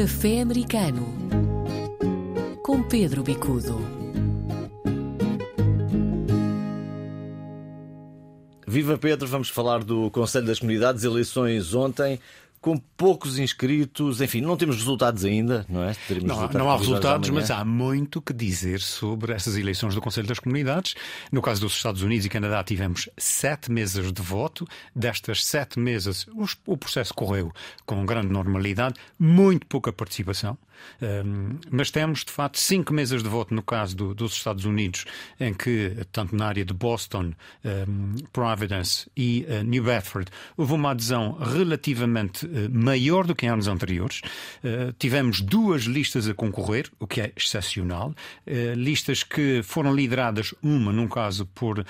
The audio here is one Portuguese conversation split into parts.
Café Americano com Pedro Bicudo. Viva Pedro, vamos falar do Conselho das Comunidades, eleições ontem com poucos inscritos, enfim, não temos resultados ainda, não é? Teremos não, resultados não há resultados, mas há muito que dizer sobre essas eleições do Conselho das Comunidades. No caso dos Estados Unidos e Canadá, tivemos sete mesas de voto. Destas sete mesas, o processo correu com grande normalidade, muito pouca participação. Um, mas temos, de facto, cinco mesas de voto no caso do, dos Estados Unidos, em que, tanto na área de Boston, um, Providence e uh, New Bedford, houve uma adesão relativamente uh, maior do que em anos anteriores. Uh, tivemos duas listas a concorrer, o que é excepcional. listas que foram lideradas, uma, num caso, por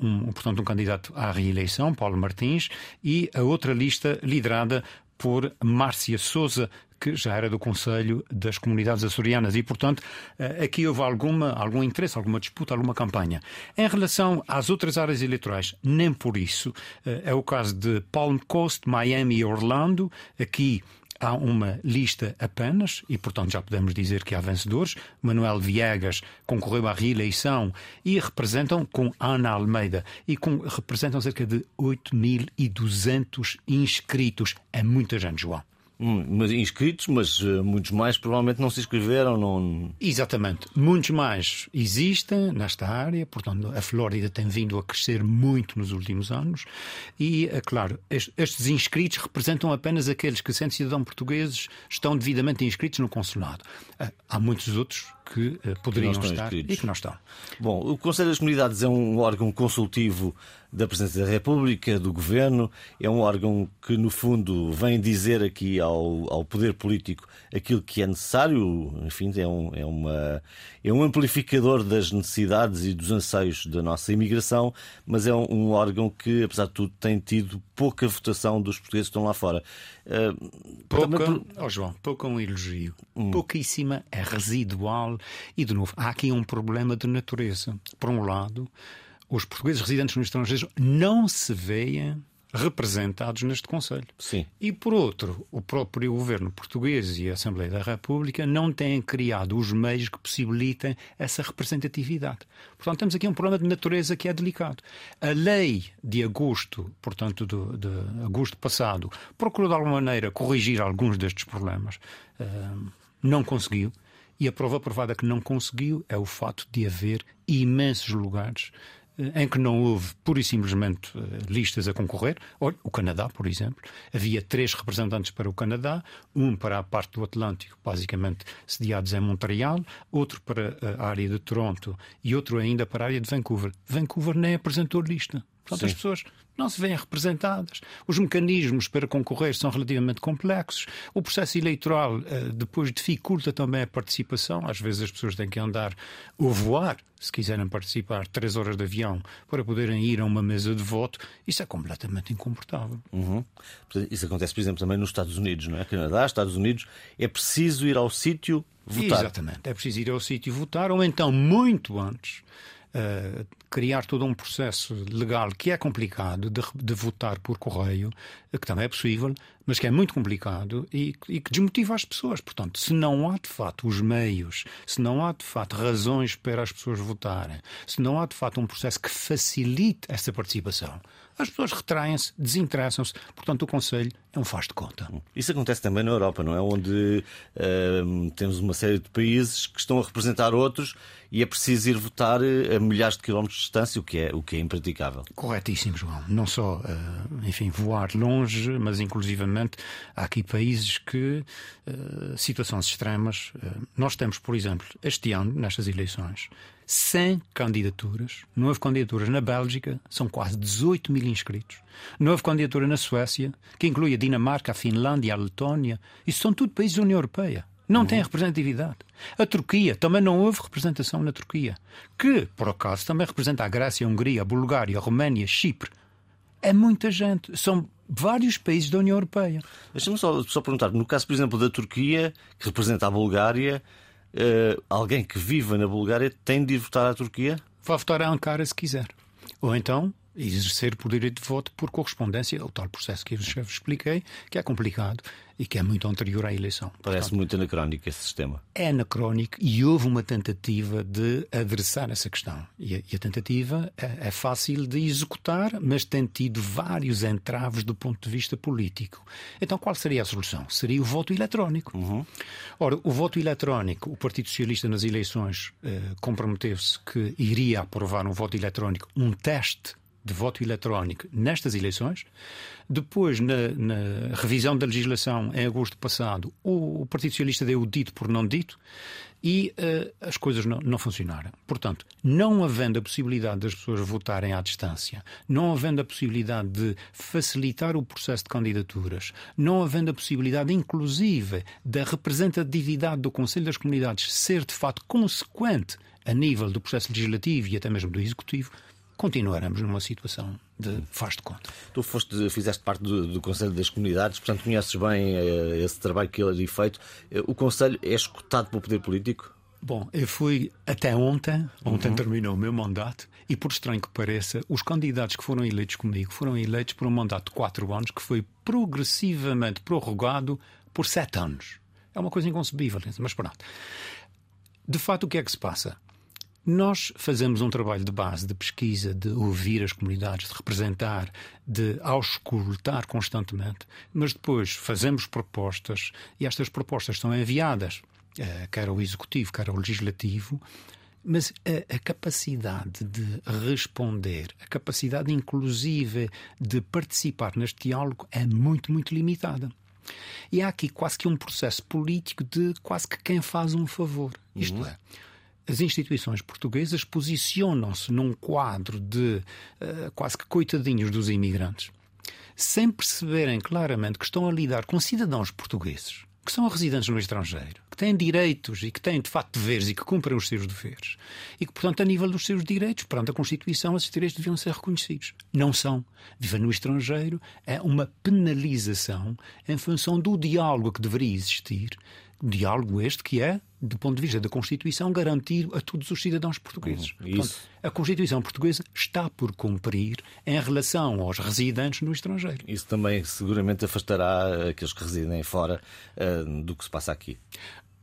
um, portanto, um candidato à reeleição, Paulo Martins, e a outra lista liderada por Márcia Souza, que já era do Conselho das Comunidades Açorianas e, portanto, eh, aqui houve alguma, algum interesse, alguma disputa, alguma campanha. Em relação às outras áreas eleitorais, nem por isso. Eh, é o caso de Palm Coast, Miami e Orlando. Aqui há uma lista apenas, e portanto já podemos dizer que há vencedores. Manuel Viegas concorreu à reeleição e representam com Ana Almeida e com, representam cerca de 8.200 inscritos. É muita gente, João. Inscritos, mas uh, muitos mais provavelmente não se inscreveram. Não... Exatamente. Muitos mais existem nesta área, portanto, a Flórida tem vindo a crescer muito nos últimos anos. E, é claro, estes inscritos representam apenas aqueles que, sendo cidadãos portugueses, estão devidamente inscritos no consulado. Uh, há muitos outros que uh, poderiam que estar inscritos. e que não estão. Bom, o Conselho das Comunidades é um órgão consultivo da Presidência da República, do Governo. É um órgão que, no fundo, vem dizer aqui ao, ao poder político aquilo que é necessário. Enfim, é um, é, uma, é um amplificador das necessidades e dos anseios da nossa imigração, mas é um, um órgão que, apesar de tudo, tem tido pouca votação dos portugueses que estão lá fora. Uh, pouca, também... oh João, pouca um elogio. Hum. Pouquíssima, é residual. E, de novo, há aqui um problema de natureza. Por um lado, os portugueses residentes no estrangeiro não se veem representados neste Conselho. Sim. E, por outro, o próprio governo português e a Assembleia da República não têm criado os meios que possibilitem essa representatividade. Portanto, temos aqui um problema de natureza que é delicado. A lei de agosto, portanto, de, de agosto passado, procurou de alguma maneira corrigir alguns destes problemas. Uh, não conseguiu. E a prova provada que não conseguiu é o fato de haver imensos lugares em que não houve pura e simplesmente eh, listas a concorrer. Olha, o Canadá, por exemplo, havia três representantes para o Canadá, um para a parte do Atlântico, basicamente sediados em Montreal, outro para a área de Toronto e outro ainda para a área de Vancouver. Vancouver nem apresentou lista. Portanto, Sim. as pessoas não se veem representadas. Os mecanismos para concorrer são relativamente complexos. O processo eleitoral eh, depois dificulta também a participação. Às vezes as pessoas têm que andar ou voar, se quiserem participar, três horas de avião para poderem ir a uma mesa de voto. Isso é completamente incomportável. Uhum. Isso acontece, por exemplo, também nos Estados Unidos, não é? Canadá, Estados Unidos, é preciso ir ao sítio votar. Exatamente, é preciso ir ao sítio votar, ou então, muito antes, uh, criar todo um processo legal que é complicado de, de, votar por correio, que também é possível, mas que é muito complicado e, e, que desmotiva as pessoas. Portanto, se não há de fato os meios, se não há de fato razões para as pessoas votarem, se não há de fato um processo que facilite essa participação, as pessoas retraem-se, desinteressam-se. Portanto, o Conselho é um faz de conta. Isso acontece também na Europa, não é? Onde uh, temos uma série de países que estão a representar outros e é preciso ir votar a milhares de quilómetros de distância, o que é, o que é impraticável. Corretíssimo, João. Não só, uh, enfim, voar longe, mas inclusivamente há aqui países que, uh, situações extremas, nós temos, por exemplo, este ano, nestas eleições, 100 candidaturas. Não houve candidaturas na Bélgica, são quase 18 mil inscritos. Não houve candidatura na Suécia, que inclui a Dinamarca, a Finlândia, a Letónia. Isso são tudo países da União Europeia. Não uhum. tem representatividade. A Turquia, também não houve representação na Turquia, que, por acaso, também representa a Grécia, a Hungria, a Bulgária, a Roménia, Chipre. É muita gente. São vários países da União Europeia. Deixa-me só, só perguntar, no caso, por exemplo, da Turquia, que representa a Bulgária, uh, alguém que viva na Bulgária tem de ir votar à Turquia? Vai votar a Ankara se quiser. Ou então exercer por direito de voto por correspondência, o tal processo que eu já vos expliquei, que é complicado e que é muito anterior à eleição. Parece Portanto, muito anacrónico esse sistema. É anacrónico e houve uma tentativa de adressar essa questão. E a, e a tentativa é, é, fácil de executar, mas tem tido vários entraves do ponto de vista político. Então qual seria a solução? Seria o voto eletrónico. Uhum. Ora, o voto eletrónico, o Partido Socialista nas eleições eh, comprometeu-se que iria aprovar um voto eletrónico, um teste de voto eletrónico nestas eleições. Depois, na, na, revisão da legislação em agosto passado, o, Partido Socialista deu o dito por não dito e uh, as coisas não, não, funcionaram. Portanto, não havendo a possibilidade das pessoas votarem à distância, não havendo a possibilidade de facilitar o processo de candidaturas, não havendo a possibilidade, inclusive, da representatividade do Conselho das Comunidades ser de facto consequente a nível do processo legislativo e até mesmo do executivo, continuaremos numa situação de faz de conta. Tu foste, fizeste parte do, do, Conselho das Comunidades, portanto conheces bem uh, esse trabalho que ele ali feito. Uh, o Conselho é escutado pelo poder político? Bom, eu fui até ontem, ontem uhum. terminou o meu mandato, e por estranho que pareça, os candidatos que foram eleitos comigo foram eleitos por um mandato de quatro anos que foi progressivamente prorrogado por sete anos. É uma coisa inconcebível, mas pronto. De fato, o que é que se passa? Nós fazemos um trabalho de base, de pesquisa, de ouvir as comunidades, de representar, de auscultar constantemente, mas depois fazemos propostas e estas propostas são enviadas, eh, quer ao Executivo, quer ao Legislativo, mas a, a, capacidade de responder, a capacidade inclusive de participar neste diálogo é muito, muito limitada. E há aqui quase que um processo político de quase que quem faz um favor. Isto uhum. é, as instituições portuguesas posicionam-se num quadro de uh, quase que coitadinhos dos imigrantes, sem perceberem claramente que estão a lidar com cidadãos portugueses que são residentes no estrangeiro, que têm direitos e que têm de facto deveres e que cumprem os seus deveres. E que, portanto, a nível dos seus direitos, perante a Constituição, esses direitos deviam ser reconhecidos. Não são. Vivem no estrangeiro é uma penalização em função do diálogo que deveria existir diálogo este que é, do ponto de vista da Constituição, garantido a todos os cidadãos portugueses. Uhum, Portanto, a Constituição portuguesa está por cumprir em relação aos residentes no estrangeiro. Isso também seguramente afastará aqueles que residem fora uh, do que se passa aqui.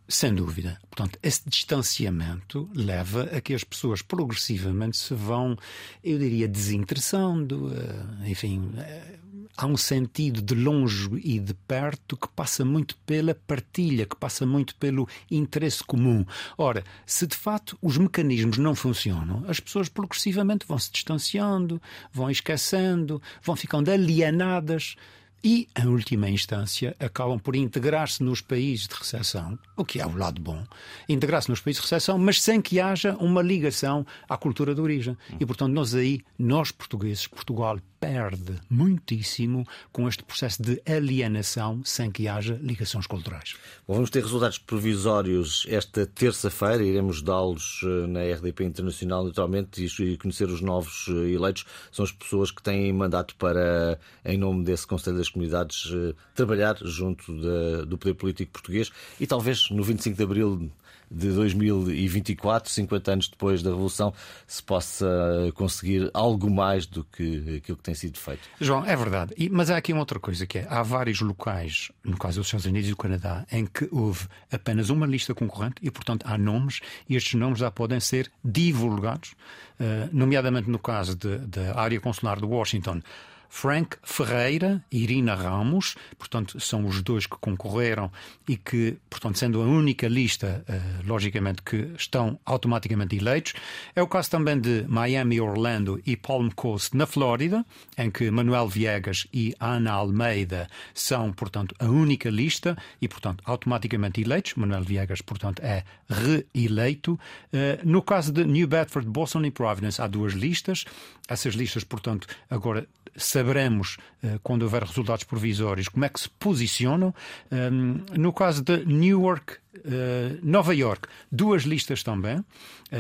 Sem dúvida. Portanto, esse distanciamento leva a que as pessoas progressivamente se vão, eu diria, desinteressando, eh, enfim, eh, há um sentido de longe e de perto que passa muito pela partilha, que passa muito pelo interesse comum. Ora, se de facto os mecanismos não funcionam, as pessoas progressivamente vão se distanciando, vão esquecendo, vão ficando alienadas e, em última instância, acabam por integrar-se nos países de recessão, o que é o lado bom, integrar-se nos países de recessão, mas sem que haja uma ligação à cultura de origem. E, portanto, nós aí, nós portugueses, Portugal perde muitíssimo com este processo de alienação sem que haja ligações culturais. Bom, vamos ter resultados provisórios esta terça-feira, iremos dá-los eh, na RDP Internacional, naturalmente, e conhecer os novos eh, eleitos. São as pessoas que têm mandato para, em nome desse Conselho das Comunidades, eh, trabalhar junto do poder político português e talvez no 25 de Abril de 2024, 50 anos depois da Revolução, se possa conseguir algo mais do que aquilo que tem sido feito. João, é verdade. E, mas há aqui uma outra coisa que é: há vários locais, no caso dos Estados Unidos e do Canadá, em que houve apenas uma lista concorrente e, portanto, há nomes e estes nomes já podem ser divulgados, uh, nomeadamente no caso da área consular de Washington. Frank Ferreira e Irina Ramos, portanto, são os dois que concorreram e que, portanto, sendo a única lista, uh, logicamente, que estão automaticamente eleitos. É o caso também de Miami, Orlando e Palm Coast, na Flórida, em que Manuel Viegas e Ana Almeida são, portanto, a única lista e, portanto, automaticamente eleitos. Manuel Viegas, portanto, é reeleito. Uh, no caso de New Bedford, Boston e Providence, há duas listas. Essas listas, portanto, agora saberemos, eh, quando houver resultados provisórios, como é que se posicionam. Ehm, no caso de Newark, Uh, Nova York, duas listas também. Uh,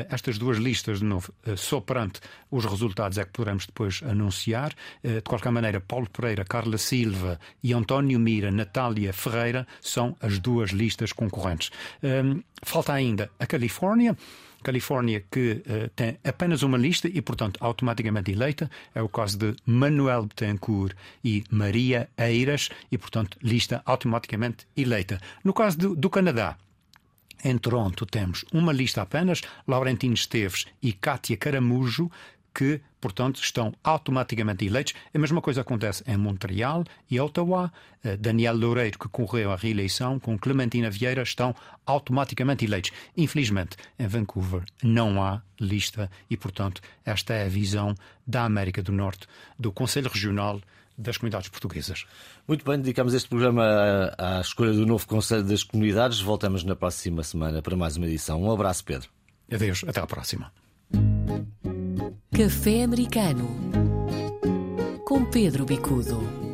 estas duas listas, de novo, uh, só perante os resultados é que poderemos depois anunciar. de qualquer maneira, Paulo Pereira, Carla Silva e António Mira, Natália Ferreira são as duas listas concorrentes. Falta ainda a Califórnia. Califórnia, que uh, tem apenas uma lista e, portanto, automaticamente eleita. É o caso de Manuel Betancourt e Maria Eiras, e, portanto, lista automaticamente eleita. No caso do, do Canadá, em Toronto temos uma lista apenas, Laurentino Esteves e Cátia Caramujo, que, portanto, estão automaticamente eleitos. A mesma coisa acontece em Montreal e Ottawa. Eh, Daniel Loureiro, que concorreu à reeleição, com Clementina Vieira, estão automaticamente eleitos. Infelizmente, em Vancouver não há lista e, portanto, esta é a visão da América do Norte, do Conselho Regional das Comunidades Portuguesas. Muito bem, dedicamos este programa à, à escolha do novo Conselho das Comunidades. Voltamos na próxima semana para mais uma edição. Um abraço, Pedro. Adeus, até à próxima. Café Americano com Pedro Bicudo.